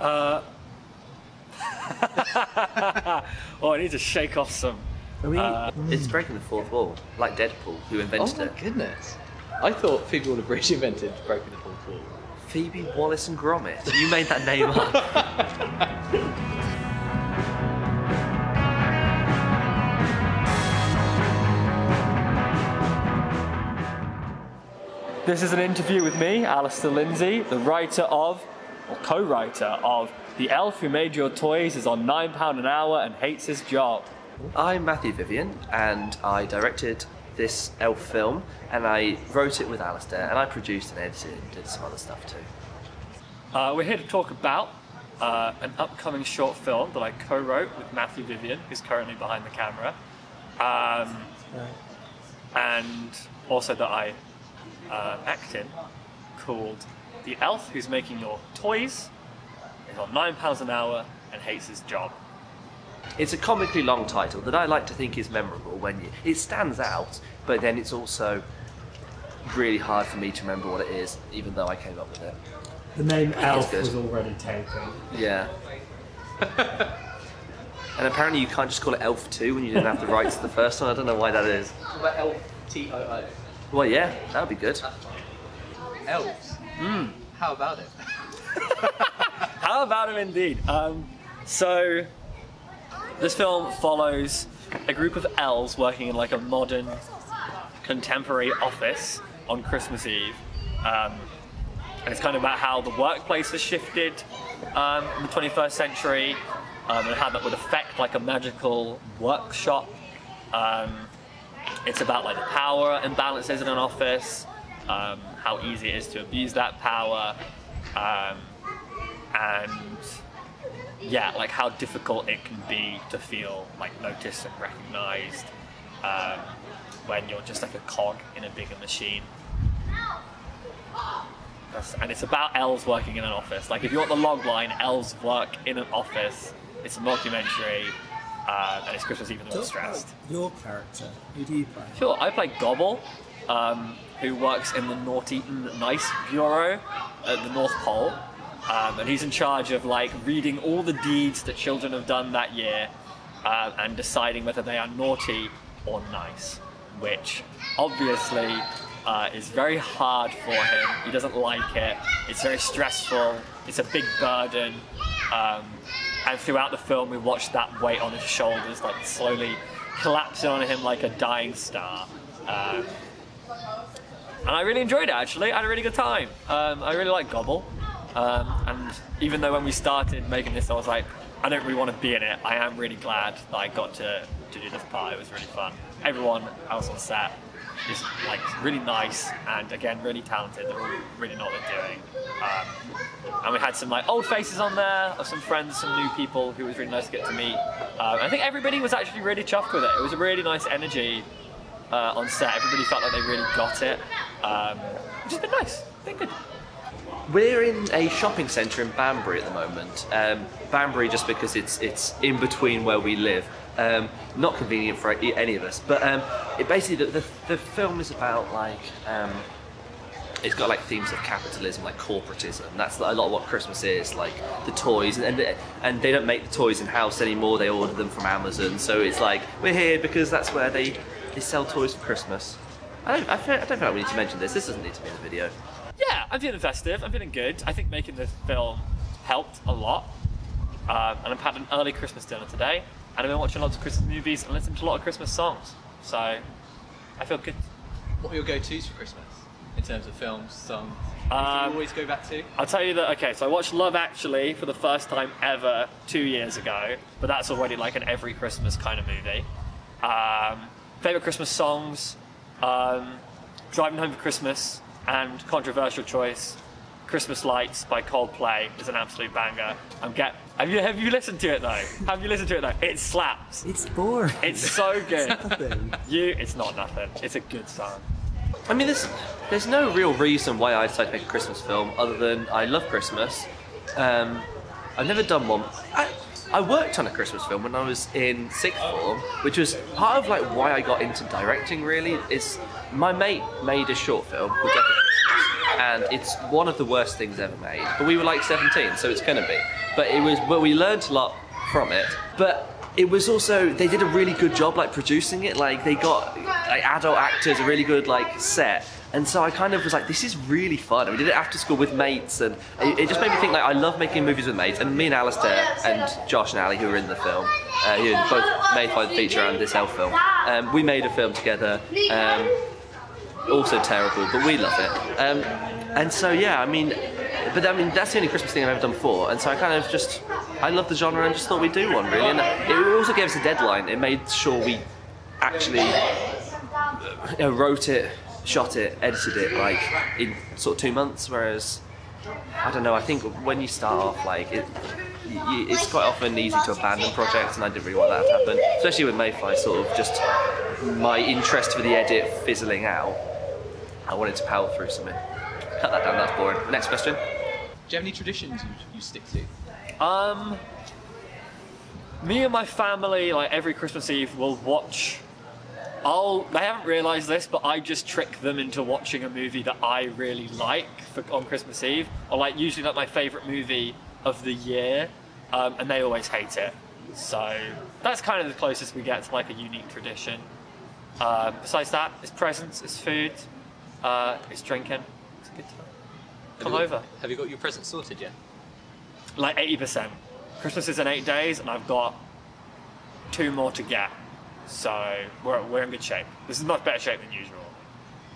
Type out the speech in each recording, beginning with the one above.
Uh, oh, I need to shake off some. Are we? Uh, It's breaking the fourth wall, like Deadpool, who invented oh invented my it. goodness! I thought Phoebe Waller-Bridge invented breaking the fourth wall. Phoebe Wallace and Gromit. You made that name up. This is an interview with me, Alasdair Lindsay, the writer of, or co-writer of, The Elf Who Made Your Toys is on £9 an hour and hates his job. I'm Matthew Vivian, and I directed this elf film, and I wrote it with Alasdair, and I produced and edited and did some other stuff too. Uh, we're here to talk about uh, an upcoming short film that I co-wrote with Matthew Vivian, who's currently behind the camera, um, and also that I uh, act in, called The Elf Who's Making Your Toys is on £9 an hour and hates his job. It's a comically long title that I like to think is memorable when you, it stands out, but then it's also really hard for me to remember what it is, even though I came up with it. The name Elf good. was already taken. Yeah. and apparently you can't just call it Elf 2 when you didn't have the rights to the first one. I don't know why that is. What about Elf T O O? Well, yeah, that would be good. Elves. Hmm. How about it? How about him indeed? Um, so, this film follows a group of elves working in like a modern, contemporary office on Christmas Eve. Um, and it's kind of about how the workplace has shifted um, in the 21st century um, and how that would affect like a magical workshop. Um, it's about like the power imbalances in an office, um, how easy it is to abuse that power, um, and yeah, like how difficult it can be to feel like noticed and recognized um, when you're just like a cog in a bigger machine. That's, and it's about elves working in an office. Like if you want the log line, elves work in an office. It's a mockumentary, uh, and it's Christmas Eve and stressed. Your character. Who do you play? Sure, I play Gobble, um, who works in the Naughty and Nice Bureau at the North Pole. Um, and he's in charge of like reading all the deeds that children have done that year um, and deciding whether they are naughty or nice, which obviously uh, is very hard for him. He doesn't like it. It's very stressful. It's a big burden. Um, and throughout the film, we watch that weight on his shoulders, like slowly collapsing on him like a dying star. Um, and I really enjoyed it actually. I had a really good time. Um, I really like Gobble. Um, and even though when we started making this, I was like, I don't really want to be in it. I am really glad that I got to, to do this part. It was really fun. Everyone else on set is like really nice and again really talented. They're all really know what they're doing. Um, and we had some like old faces on there, of some friends, some new people who was really nice to get to meet. Um, I think everybody was actually really chuffed with it. It was a really nice energy uh, on set. Everybody felt like they really got it, um, which has been nice. Been good. We're in a shopping centre in Banbury at the moment. Um, Banbury, just because it's it's in between where we live, um, not convenient for any of us. But um, it basically the, the, the film is about like um, it's got like themes of capitalism, like corporatism. That's a lot of what Christmas is, like the toys, and and, and they don't make the toys in house anymore. They order them from Amazon. So it's like we're here because that's where they they sell toys for Christmas. I don't, I, feel, I don't feel like we need to mention this. This doesn't need to be in the video. Yeah, I'm feeling festive. I'm feeling good. I think making this film helped a lot. Um, and I've had an early Christmas dinner today, and I've been watching lots of Christmas movies and listening to a lot of Christmas songs. So I feel good. What are your go-tos for Christmas in terms of films, songs? Anything Um, you always go back to? I'll tell you that. Okay, so I watched Love Actually for the first time ever two years ago, but that's already like an every Christmas kind of movie. Um, favorite Christmas songs: um, "Driving Home for Christmas" and controversial choice, "Christmas Lights" by Coldplay is an absolute banger. I'm get. Have you have you listened to it though? have you listened to it though? It slaps. It's boring. It's so good. nothing. You, it's not nothing. It's a good song. I mean, there's there's no real reason why I decided to make a Christmas film other than I love Christmas. Um, I've never done one. I, I worked on a Christmas film when I was in sixth form, which was part of like why I got into directing. Really, is my mate made a short film called and it's one of the worst things ever made. But we were like 17, so it's gonna be. But it was, but we learned a lot from it. But it was also they did a really good job like producing it. Like they got like adult actors, a really good like set. And so I kind of was like, this is really fun. And we did it after school with mates, and it, it just made me think like I love making movies with mates. And me and Alasdair and Josh and Ali, who were in the film, uh, who both made by the feature and this elf film, um, we made a film together. Um, also terrible, but we love it. Um, and so yeah, I mean, but I mean that's the only Christmas thing I've ever done before, and so I kind of just I love the genre and just thought we'd do one really. And it also gave us a deadline. It made sure we actually you know, wrote it, shot it, edited it like in sort of two months. Whereas I don't know. I think when you start off, like it, you, it's quite often easy to abandon projects, and I didn't really want that to happen. Especially with Mayfly, sort of just my interest for the edit fizzling out. I wanted to power through something. Cut that down. That's boring. Next question. Do you have any traditions you, you stick to? Um, me and my family, like every Christmas Eve, will watch. I'll. They haven't realised this, but I just trick them into watching a movie that I really like for, on Christmas Eve, or like usually like my favourite movie of the year, um, and they always hate it. So that's kind of the closest we get to like a unique tradition. Um, besides that, it's presents, it's food, uh, it's drinking. It's a good time. Come Have you- over Have you got your presents sorted yet? like 80%. Christmas is in eight days, and I've got two more to get. So we're, we're in good shape. This is much better shape than usual.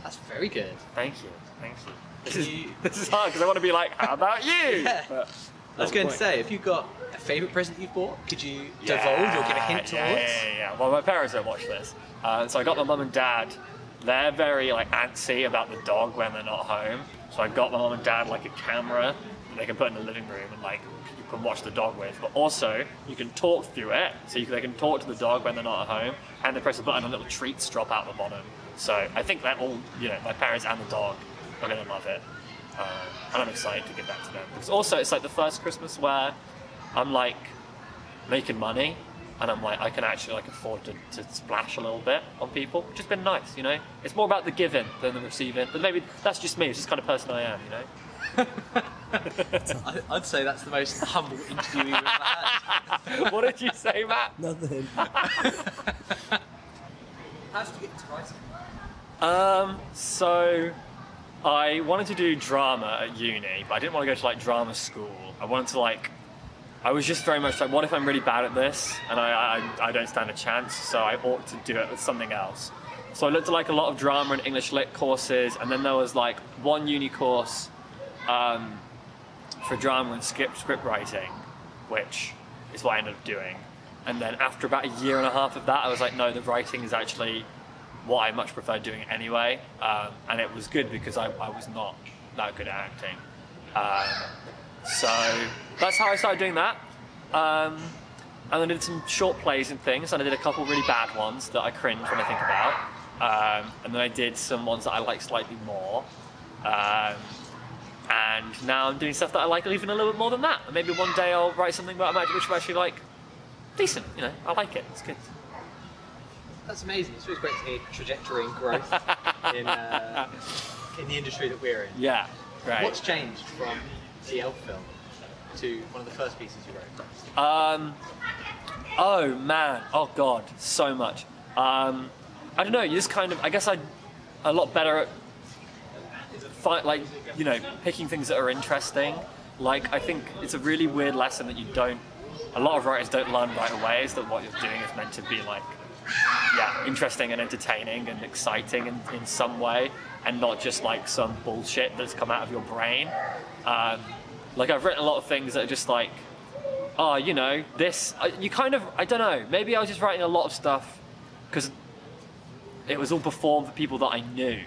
That's very good. Thank you. Thank you. This is, you- this is hard because I want to be like, how about you? Yeah. But I was going to say, if you've got a favourite present you've bought, could you Yeah, divulge or give a hint yeah, towards? Yeah, yeah, yeah. Well, my parents don't watch this. Uh, so I got my mum and dad. They're very like antsy about the dog when they're not home. So I got my mum and dad like a camera that they can put in the living room and like you can watch the dog with. But also you can talk through it, so you they can talk to the dog when they're not at home, and they press a button and little treats drop out the bottom. So I think that all you know, my parents and the dog are gonna love it. Uh, and I'm excited to give that to them because also it's like the first Christmas where I'm like making money and I'm like I can actually like afford to, to splash a little bit on people, which has been nice, you know. It's more about the giving than the receiving, but maybe that's just me. It's just kind of person I am, you know. I- I'd say that's the most humble interview we've ever had. what did you say, Matt? Nothing. How did you get into writing? Um, so I wanted to do drama at uni, but I didn't want to go to like drama school. I wanted to like, I was just very much like, what if I'm really bad at this and I, I, I don't stand a chance? So I ought to do it with something else. So I looked at like a lot of drama and English lit courses, and then there was like one uni course um, for drama and script script writing, which is what I ended up doing. And then after about a year and a half of that, I was like, no, the writing is actually what I much prefer doing anyway. Um, and it was good because I, I was not that good at acting. Um, so that's how I started doing that. Um, and then I did some short plays and things, and I did a couple really bad ones that I cringe when I think about. Um, and then I did some ones that I like slightly more. And now I'm doing stuff that I like even a little bit more than that. And maybe one day I'll write something about magic which I actually like decent. You know, I like it. It's good. That's amazing. It's always great to hear trajectory and growth in, uh, in the industry that we're in. Yeah, right. What's changed from the Elf film to one of the first pieces you wrote? Um, oh man, oh god, so much. Um, I don't know. You just kind of, I guess I'm a lot better at, fi- like, you know, picking things that are interesting. Like, I think it's a really weird lesson that you don't. A lot of writers don't learn right away. Is that what you're doing is meant to be like, yeah, interesting and entertaining and exciting in, in some way, and not just like some bullshit that's come out of your brain. Um, like I've written a lot of things that are just like, oh, you know, this. You kind of, I don't know. Maybe I was just writing a lot of stuff because it was all performed for people that I knew.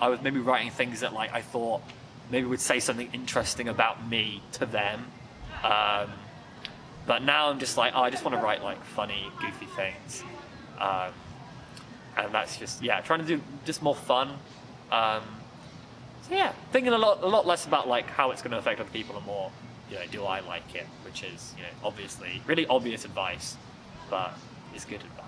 I was maybe writing things that like I thought maybe would say something interesting about me to them. Um, but now I'm just like, oh, I just want to write like funny, goofy things. Um, and that's just yeah, trying to do just more fun. Um, so yeah, thinking a lot, a lot less about like how it's going to affect other people and more, you know, do I like it? Which is you know obviously really obvious advice, but it's good advice.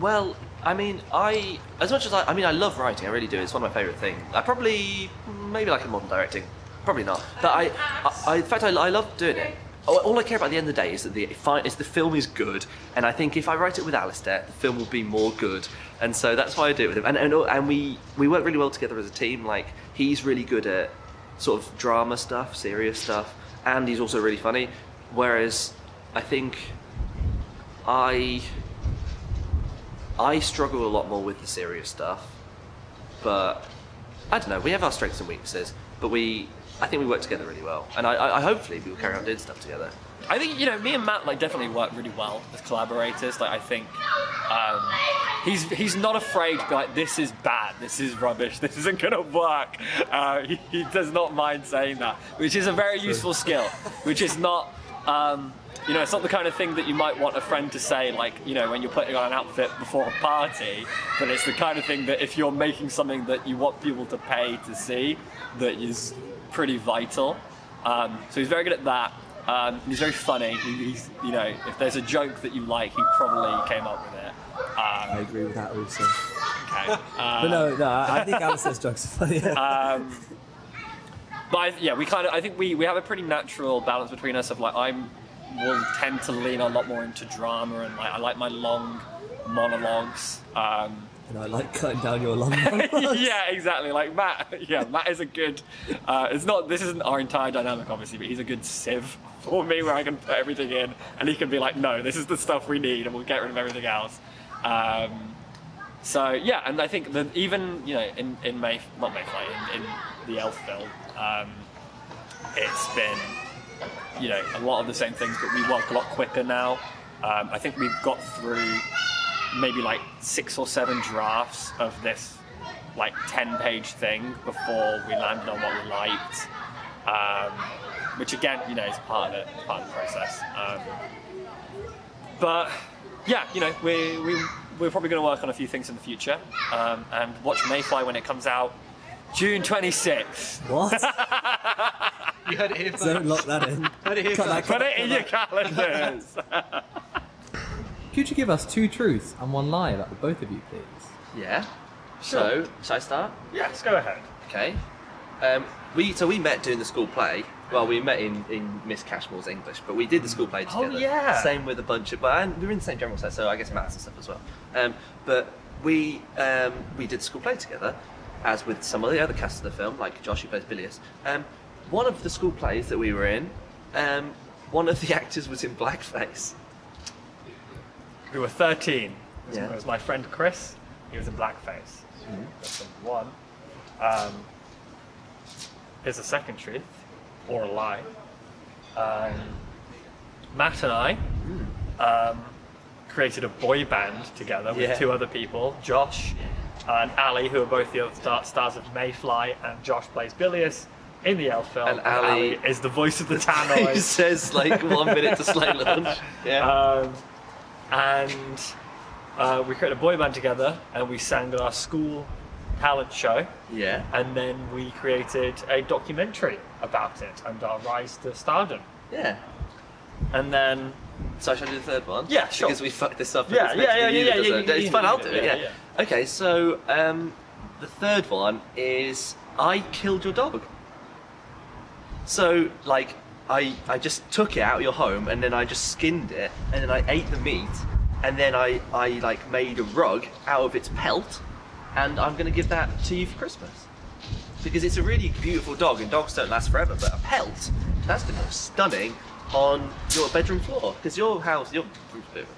Well, I mean, I as much as I, I mean, I love writing. I really do. It's one of my favourite things. I probably maybe like it modern directing. Probably not. But I, I, I in fact, I, I love doing it. All I care about at the end of the day is that the is the film is good, and I think if I write it with Alasdair, the film will be more good, and so that's why I do it with him. And and, and we we work really well together as a team. Like he's really good at sort of drama stuff, serious stuff, and he's also really funny. Whereas I think I I struggle a lot more with the serious stuff, but I don't know. We have our strengths and weaknesses, but we I think we work together really well, and I, I, I hopefully we will carry on doing stuff together. I think you know me and Matt like definitely work really well as collaborators. Like I think um, he's he's not afraid to be like this is bad, this is rubbish, this isn't gonna work. Uh, he, he does not mind saying that, which is a very useful skill. Which is not. Um, you know, it's not the kind of thing that you might want a friend to say, like, you know, when you're putting on an outfit before a party, but it's the kind of thing that if you're making something that you want people to pay to see, that is pretty vital. Um, so he's very good at that. Um, he's very funny. He, he's, you know, if there's a joke that you like, he probably came up with it. I Um, agree with that also. okay. But no, no, I think Alasdair's jokes are funny. Um, but I, yeah, we kind of, I think we, we have a pretty natural balance between us of like, I'm, will tend to lean a lot more into drama and like, I like my long monologues. Um, and I like cutting down your long monologues. yeah, exactly. Like Matt, yeah, Matt is a good. Uh, it's not. This isn't our entire dynamic, obviously, but he's a good sieve for me, where I can put everything in, and he can be like, "No, this is the stuff we need, and we'll get rid of everything else." Um, so yeah, and I think that even you know in in May, not Mayfly, in, in the Elf film, um, it's been you know a lot of the same things, but we work a lot quicker now. Um, I think we've got through maybe like six or seven drafts of this like 10 page thing before we landed on what we liked um, which again you know is part of it part of the process um, but yeah you know we, we, we're probably going to work on a few things in the future um, and watch mayfly when it comes out june 26th What? You heard it here first. Don't lock that in. Heard it here Cut that, first. put it in your calendars Could you give us two truths and one lie about the both of you, please? Yeah. So, shall I start? yes go ahead Okay. Um, we so we met doing the school play. Well, we met in, in Miss Cashmore's English, but we did the school play together. Oh, together. yeah. Same with a bunch of, but and we were in the same general set, so I guess maths and stuff as well. Um, but we um, we did the school play together, as with some of the other cast of the film, like Josh who plays Bilius. Um, one of the school plays that we were in, um, one of the actors was in blackface. we were 13 Yeah. it was my friend chris. He was in blackface. That's number one. Um, here's a second truth. Or a lie. Um, matt and i um, created a boy band together with Yeah. two other people josh and ali who are both the other stars of mayfly and josh plays bilius in the elf film And Ali- is the voice of the he says like one minute to slay lunch. Yeah. um, and uh, we created a boy band together and we sang at our school talent show yeah. and then we created a documentary about it and our rise to stardom Yeah. and then So shall I do the third one? Yeah, sure. Because we fucked this up. Yeah, It's yeah, yeah, yeah, yeah, yeah, It's fun. I'll do it. yeah, Yeah. Okay. So um, the third one is I killed your dog. So like I I just took it out of your home and then I just skinned it and then I ate the meat and then I I like made a rug out of its pelt and I'm gonna give that to you for Christmas. Because it's a really beautiful dog and dogs don't last forever but a pelt that's the most stunning on your bedroom floor because your house your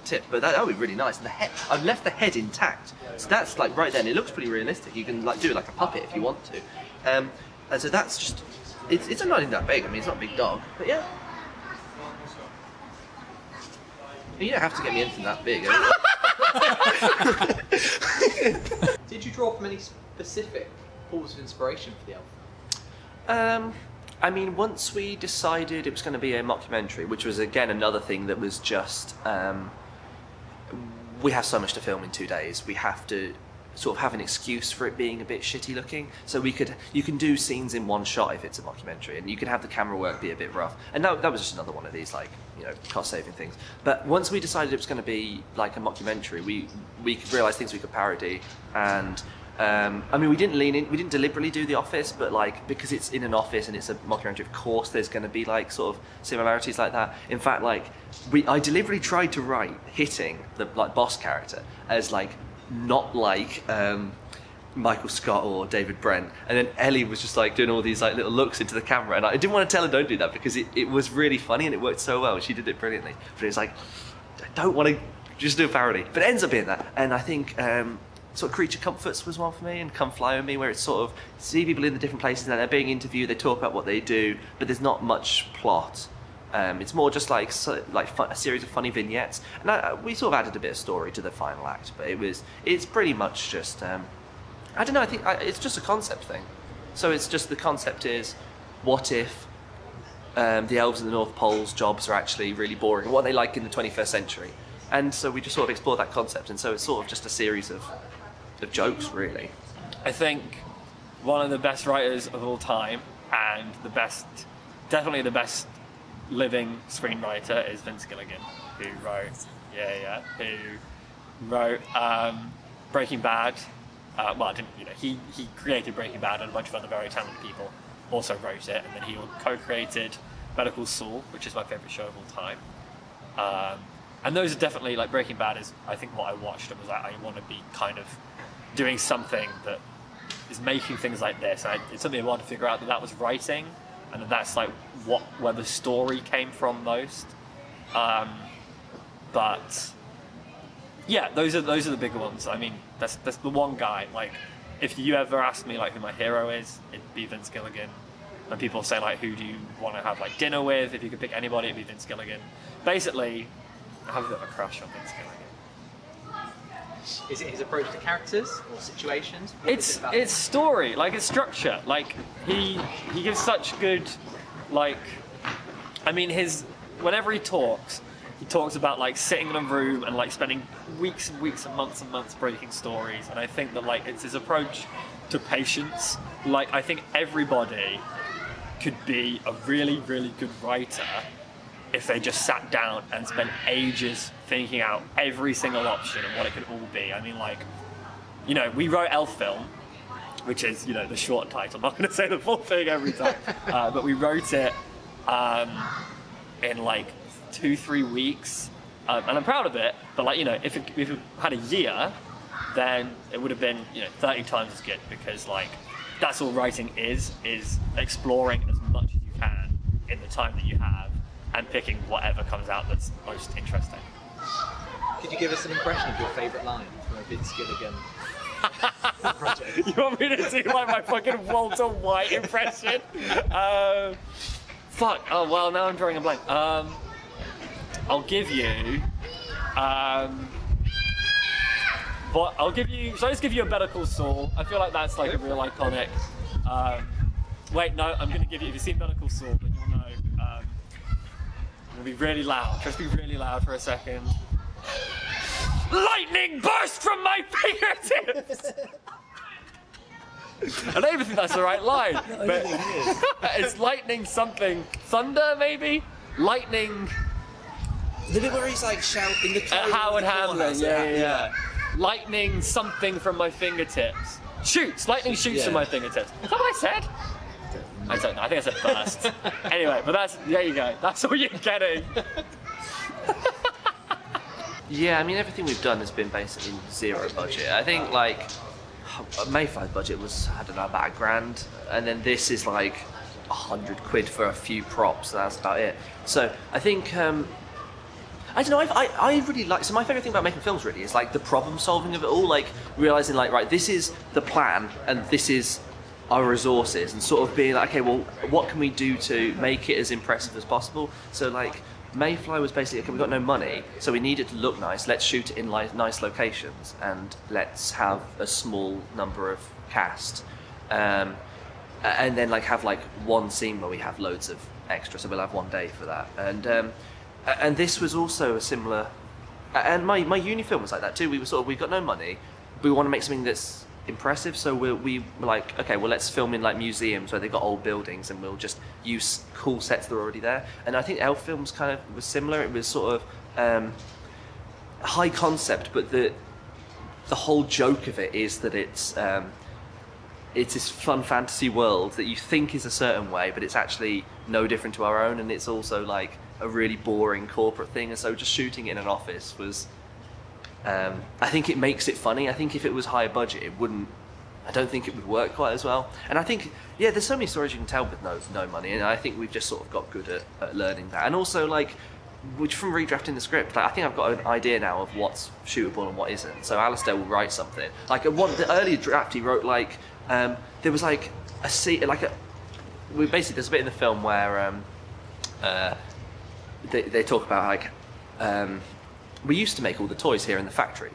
tip but that, would be really nice and the head I've left the head intact. So that's like right there and it looks pretty realistic. You can like do it like a puppet if you want to. Um, and so that's just it's, it's not even that big I mean it's not a big dog but yeah you don't have to get me anything that big eh? Did you draw from any specific pools of inspiration for the elf? Um, I mean, once we decided it was going to be a mockumentary, which was again another thing that was just um, we have so much to film in two days. We have to sort of have an excuse for it being a bit shitty looking. So we could you can do scenes in one shot if it's a mockumentary, and you can have the camera work be a bit rough. And that, that was just another one of these like you know cost saving things. But once we decided it was going to be like a mockumentary, we we realised things we could parody and. Um, I mean, we didn't lean in. We didn't deliberately do The Office, but like because it's in an office and it's a mockumentary, of course, there's going to be like sort of similarities like that. In fact, like we, I deliberately tried to write hitting the like boss character as like not like um, Michael Scott or David Brent, and then Ellie was just like doing all these like little looks into the camera, and I didn't want to tell her don't do that because it, it was really funny and it worked so well. She did it brilliantly, but it was like I don't want to just do a parody, but it ends up being that, and I think. Um, sort of creature comforts was one for me and come fly with me where it's sort of see people in the different places and they're being interviewed they talk about what they do but there's not much plot um, it's more just like so, like fun, a series of funny vignettes. And I, we sort of added a bit of story to the final act but it was it's pretty much just um, I don't know I think I, it's just a concept thing. So it's just the concept is what if um, the elves in the North Pole's jobs are actually really boring what are they like in the 21st century? And so we just sort of explored that concept and so it's sort of just a series of of jokes, really. I think one of the best writers of all time and the best, definitely the best living screenwriter is Vince Gilligan, who wrote, yeah, yeah, who wrote um, Breaking Bad. Uh, well, didn't you know? He he created Breaking Bad, and a bunch of other very talented people also wrote it, and then he co-created Better Call Saul, which is my favorite show of all time. Um, and those are definitely like Breaking Bad is I think what I watched and was like I want to be kind of doing something that is making things like this. I, it's something I wanted to figure out that that was writing, and that's like what where the story came from most. Um, but yeah, those are those are the bigger ones. I mean, that's that's the one guy. Like, if you ever ask me like who my hero is, it'd be Vince Gilligan. And people say like, who do you want to have like dinner with? If you could pick anybody, it'd be Vince Gilligan. Basically, I have a bit of a crush on Vince Gilligan. Is it his approach to characters or situations? What it's it it's story like it's structure. Like he he gives such good like i mean his whenever he talks he talks about like sitting in a room and like spending weeks and weeks and months and months breaking stories. And i think that like it's his approach to patience. Like i think everybody could be a really really good writer if they just sat down and spent ages thinking out every single option and what it could all be. I mean, like, you know, we wrote Elf Film, which is, you know, the short title. I'm not going to say the full thing every time, uh, but we wrote it um, in like two, three weeks. Um, and I'm proud of it, but like, you know, if it, if it had a year, then it would have been, you know, 30 times as good because, like, that's all writing is, is exploring as much as you can in the time that you have and picking whatever comes out that's most interesting. Could you give us an impression of your favourite line from a Vince Gilligan project? You want me to do like my fucking Walter White impression? Um, fuck. Oh well, now I'm drawing a blank. Um, I'll give you. Um, but I'll give you. So I just give you a Better Call Saul. I feel like that's like a real iconic. Um, wait, no, I'm gonna give you. If you've seen Better Call Saul, then you'll know. Um, it'll be really loud. Just be really loud for a second. Lightning burst from my fingertips. I don't even think that's the right line, but it's lightning something. Thunder, maybe? Lightning. The bit where he's like shouting the Uh, Howard Hamlin, yeah, yeah, yeah. Lightning something from my fingertips. Shoots! Lightning shoots from my fingertips. Is that what I said? I don't know. I think it's a burst. anyway, but that's there you go. That's all you're getting. Yeah, I mean everything we've done has been basically zero budget. I think like Mayfly's budget was I don't know about a grand, and then this is like a hundred quid for a few props. And that's about it. So I think um, I don't know. I've, I I really like. So my favorite thing about making films really is like the problem solving of it all. Like realizing like right, this is the plan, and this is our resources, and sort of being like, okay, well, what can we do to make it as impressive as possible? So like. Mayfly was basically okay. We've got no money, so we need it to look nice. Let's shoot it in li- nice locations, and let's have a small number of cast, um, and then like have like one scene where we have loads of extra. So we'll have one day for that, and um, and this was also a similar. And my, my uni film was like that too. We were sort of we've got no money. we want to make something that's impressive. So we we were like, okay, well let's film in like museums where they've got old buildings, and we'll just use cool sets that are already there. And I think Elf Films kind of was similar. It was sort of um, high concept, but the the whole joke of it is that it's um, it's this fun fantasy world that you think is a certain way, but it's actually no different to our own, and it's also like a really boring corporate thing. And so just shooting in an office was, um, I think it makes it funny. I think if it was higher budget, it wouldn't. I don't think it would work quite as well. And I think, yeah, there's so many stories you can tell with no no money, and I think we've just sort of got good at, at learning that. And also like, which from redrafting the script, like, I think I've got an idea now of what's shootable and what isn't. So Alasdair will write something. Like one the earlier draft, he wrote like um, there was like a scene, like a. We basically there's a bit in the film where um, uh, they, they talk about like um, we used to make all the toys here in the factory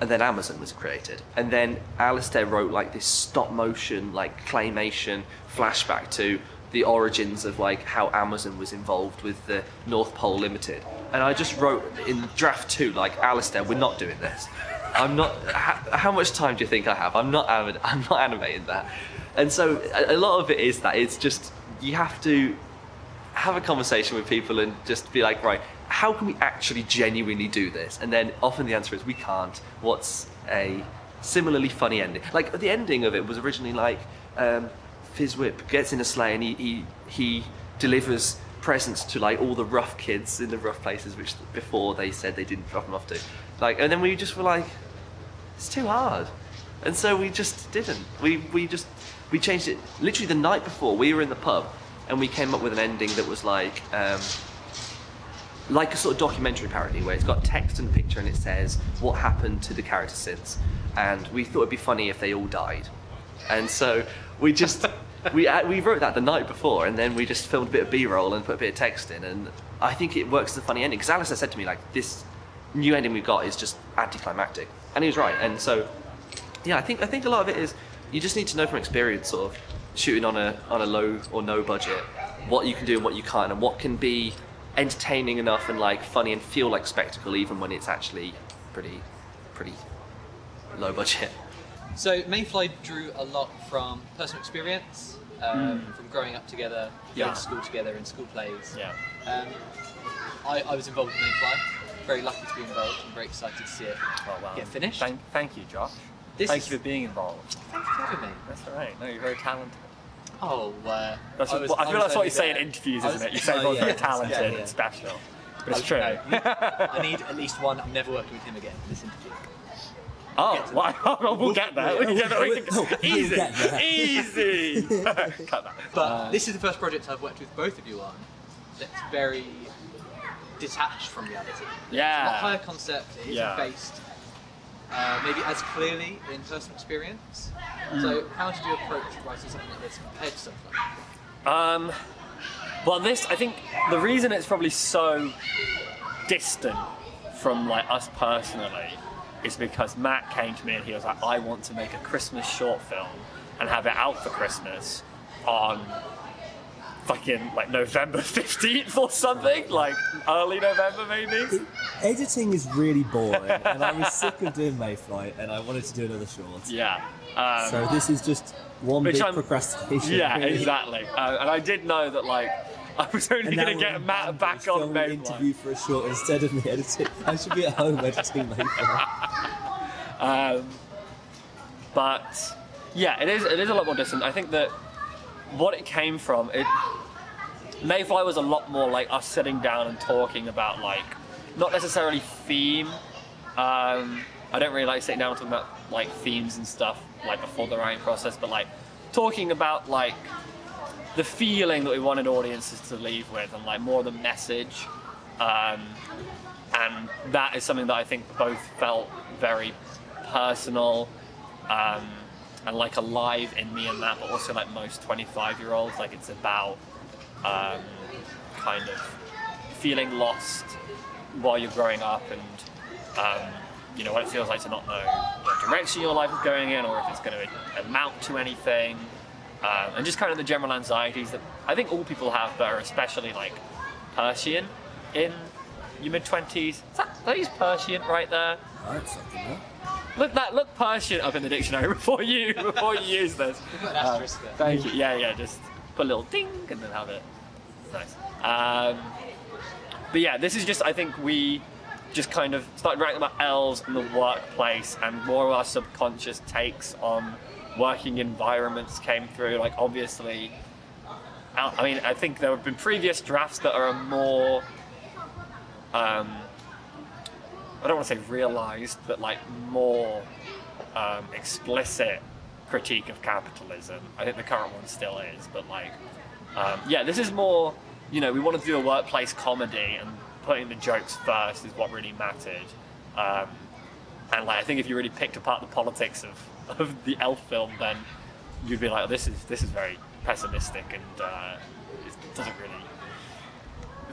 and then Amazon was created. And then Alasdair wrote like this stop motion like claymation flashback to the origins of like how Amazon was involved with the North Pole Limited. And I just wrote in draft 2 like Alasdair we're not doing this. I'm not how, how much time do you think I have? I'm not I'm not animating that. And so a, a lot of it is that it's just you have to have a conversation with people and just be like, right, how can we actually genuinely do this? And then often the answer is we can't. What's a similarly funny ending? Like the ending of it was originally like um, Fizzwhip gets in a sleigh and he, he he delivers presents to like all the rough kids in the rough places, which before they said they didn't drop them off to. Like, and then we just were like, it's too hard. And so we just didn't. We we just we changed it literally the night before. We were in the pub and we came up with an ending that was like um, like a sort of documentary parody where it's got text and picture and it says what happened to the characters since. And we thought it'd be funny if they all died. And so we just we uh, we wrote that the night before and then we just filmed a bit of B-roll and put a bit of text in and I think it works as a funny ending because Alasdair said to me like this new ending we've got is just anticlimactic and he was right and so yeah, I think I think a lot of it is you just need to know from experience, sort of shooting on a on a low or no budget, what you can do and what you can't, and what can be entertaining enough and like funny and feel like spectacle, even when it's actually pretty pretty low budget. So Mayfly drew a lot from personal experience, um, from growing up together, Yeah. going to school together in school plays. Yeah. Um, I, I was involved with Mayfly. Very lucky to be involved. I'm very excited to see it Oh, wow. get finished. Thank, thank you, Josh. This thank is- you for being involved. Thanks for having me. That's all right. No, you're very talented. Oh, uh, That's what, was- I, feel was that's what only you say in interviews, I isn't was- it? You say Oh, everyone's very yeah. talented Yeah, yeah. and special. But it's I- true. no, you- I need at least one. I'm never working with him again in this interview. Oh, well, we'll get there. we'll get there. We can- We'll- we'll Easy, get there. easy. Cut that. But this is the first project I've worked with both of you on that's very detached from reality. It's a lot higher concept. It isn't Yeah. based uh, maybe as clearly in personal experience. So how did you approach writing something like this compared to something like that? Um, well, this I think the reason it's probably so distant from like us personally is because Matt came to me and he was like, I want to make a Christmas short film and have it out for Christmas on fucking like November 15th or something, like early November maybe. Editing is really boring, and I was sick of doing Mayfly, and I wanted to do another short. Yeah. Um, So this is just one big I'm- procrastination. yeah, really. exactly. Uh, and I did know that like I was only going to get Matt back on Mayfly. interview for a short instead of me editing. I should be at home editing Mayfly. Um, but yeah, it is. It is a lot more distant. I think that what it came from, it Mayfly was a lot more like us sitting down and talking about like not necessarily theme. Um, I don't really like sitting down talking about like themes and stuff like before the writing process, but like talking about like the feeling that we wanted audiences to leave with and like more the message. Um, and that is something that I think both felt very personal um, and like alive in me and that, but also like most 25 year olds, like it's about um, kind of feeling lost while you're growing up and um, you know what it feels like to not know what direction your life is going in or if it's going to amount to anything um, and just kind of the general anxieties that I think all people have but are especially like Persian in your mid 20s. Is that, that is Persian right there? Something there. Look that look Persian up in the dictionary before you before you use this. There. Thank you. Yeah, yeah. Just put a little ding and then have it. Nice. Um, but yeah, this is just. I think we just kind of started writing about elves in the workplace, and more of our subconscious takes on working environments came through. Like obviously, I I mean, I think there have been previous drafts that are more. Um, I don't want to say realized, but like more um, explicit critique of capitalism. I think the current one still is, but like, um, yeah, this is more. You know, we wanted to do a workplace comedy, and putting the jokes first is what really mattered. Um, and like, I think if you really picked apart the politics of, of the elf film, then you'd be like, this is this is very pessimistic and uh, it doesn't really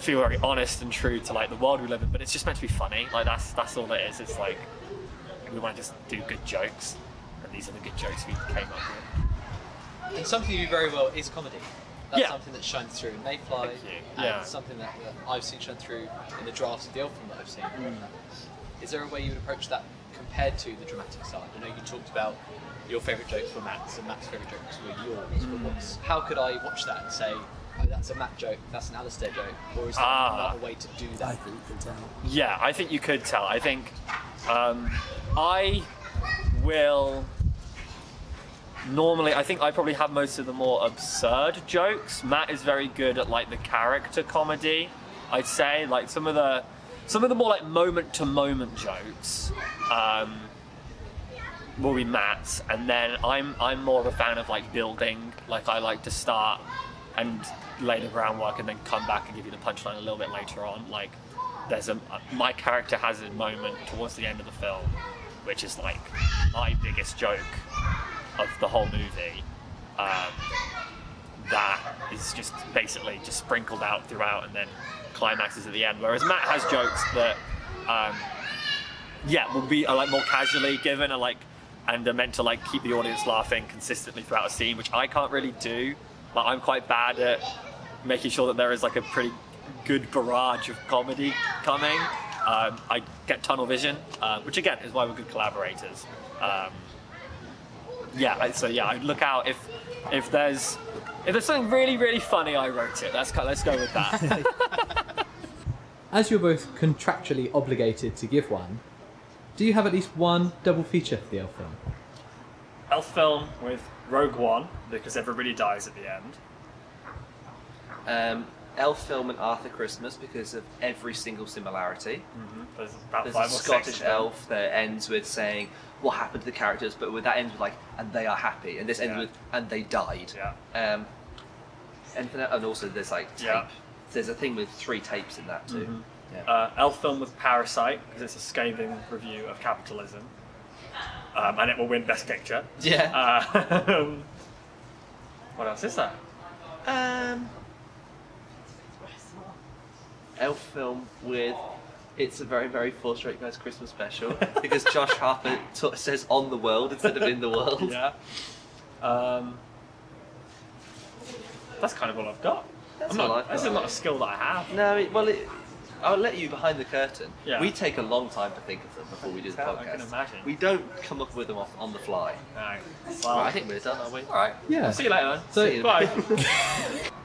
feel very honest and true to like the world we live in. But it's just meant to be funny. Like that's that's all it is. It's like we want to just do good jokes, and these are the good jokes we came up with. And something you do very well is comedy. That's Yeah. something that shines through in Mayfly, and Yeah. something that, that I've seen shine through in the drafts of the film that I've seen. Mm. Is there a way you would approach that compared to the dramatic side? I know you talked about your favourite jokes were Matt's and Matt's favourite jokes were yours, Mm. but what's, how could I watch that and say, oh, that's a Matt joke, that's an Alasdair joke, or is there Ah. another way to do I that? think you can tell. Yeah, I think you could tell. I think um, I will normally. I think I probably have most of the more absurd jokes. Matt is very good at like the character comedy. I'd say like some of the some of the more like moment to moment jokes. Um, will be Matt's, and then I'm I'm more of a fan of like building. Like I like to start and lay the groundwork, and then come back and give you the punchline a little bit later on. Like there's a my character has a moment towards the end of the film, which is like my biggest joke of the whole movie. Um, that is just basically just sprinkled out throughout, and then climaxes at the end. Whereas Matt has jokes that. Um, yeah, will be like more casually given and like and are meant to like keep the audience laughing consistently throughout a scene, which I can't really do. Like I'm quite bad at making sure that there is like a pretty good barrage of comedy coming. Um, I get tunnel vision, uh, which again is why we're good collaborators. Um, yeah, so yeah, I'd look out if if there's if there's something really really funny, I wrote it. Let's go, let's go with that. As you're both contractually obligated to give one, do you have at least one double feature for the elf film? Elf film with Rogue One because everybody dies at the end. Um, Elf film and Arthur Christmas because of every single similarity. There's about There's five a Scottish elf that ends with saying what happened to the characters, but with that ends with like, and they are happy, and this ends Yeah. with, and they died. Yeah. Um, and, and also there's like tape. Yeah. There's a thing with three tapes in that too. Mhm. Yeah. Uh, Elf film with Parasite because it's a scathing review of capitalism, um, and it will win Best Picture. yeah. Uh, what else is there? Um, elf film with. It's a very, very Four Straight Guys Christmas special because Josh Harper t- says "on the world" instead of "in the world." Yeah. Um, that's kind of all I've got. That's I'm all not, I've this got. not a skill that I have. No, it, well, it, I'll let you behind the curtain. Yeah. We take a long time to think of them before we do the podcast. I podcast. can imagine. We don't come up with them off on the fly. Alright. Well, Well, I think we're done, aren't we? all right. Yeah. See you later. So- See you. Bye.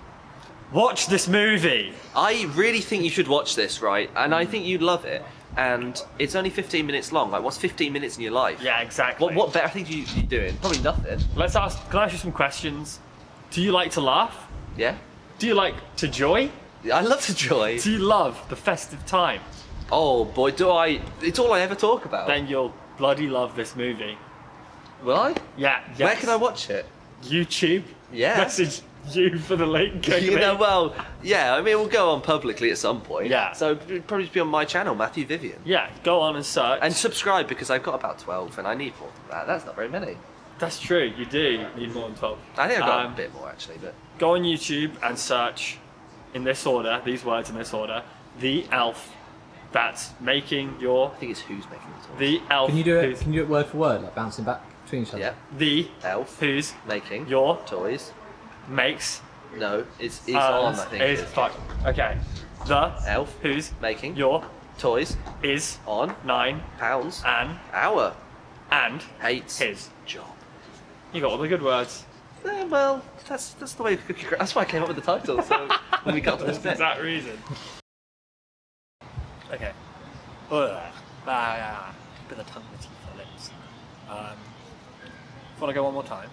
Watch this movie. I really think you should watch this, right? And I think you'd love it. And it's only 15 minutes long. Like, what's 15 minutes in your life? Yeah, exactly. What, what better things are you, you doing? Probably nothing. Let's ask. Can I ask you some questions? Do you like to laugh? Yeah? Do you like to joy? I love to joy. Do you love the festive time? Oh boy, do I! It's all I ever talk about. Then you'll bloody love this movie. Will I? Yeah. Yes. Where can I watch it? YouTube. Yeah. Message you for the late okay? You know, well, yeah. I mean, we'll go on publicly at some point. Yeah. So it'd probably be on my channel, Matthew Vivian, Yeah. Go on and search. and subscribe because I've got about 12, and I need more than that. That's not very many. That's true. You do need more than twelve. I think I've got Um, a bit more actually, but Go on YouTube and search in this order. These words in this order. The elf that's making your I think it's who's making the toys. the elf. Can you do it? who's- Can you do it word for word, like bouncing back between each other? Yeah. the Elf who's making your toys. Makes No, it's it's on. I think. is it is. fuck. Okay. The Elf who's making your toys is on nine pounds an hour. and Hates his. job. You got all the good words. Eh, well, that's that's the way That's why I came up with the title. So when we got to this bit, that reason. Okay. Ugh. Ah, yeah. Bit of tongue in the teeth, the lips. Um, want to go one more time?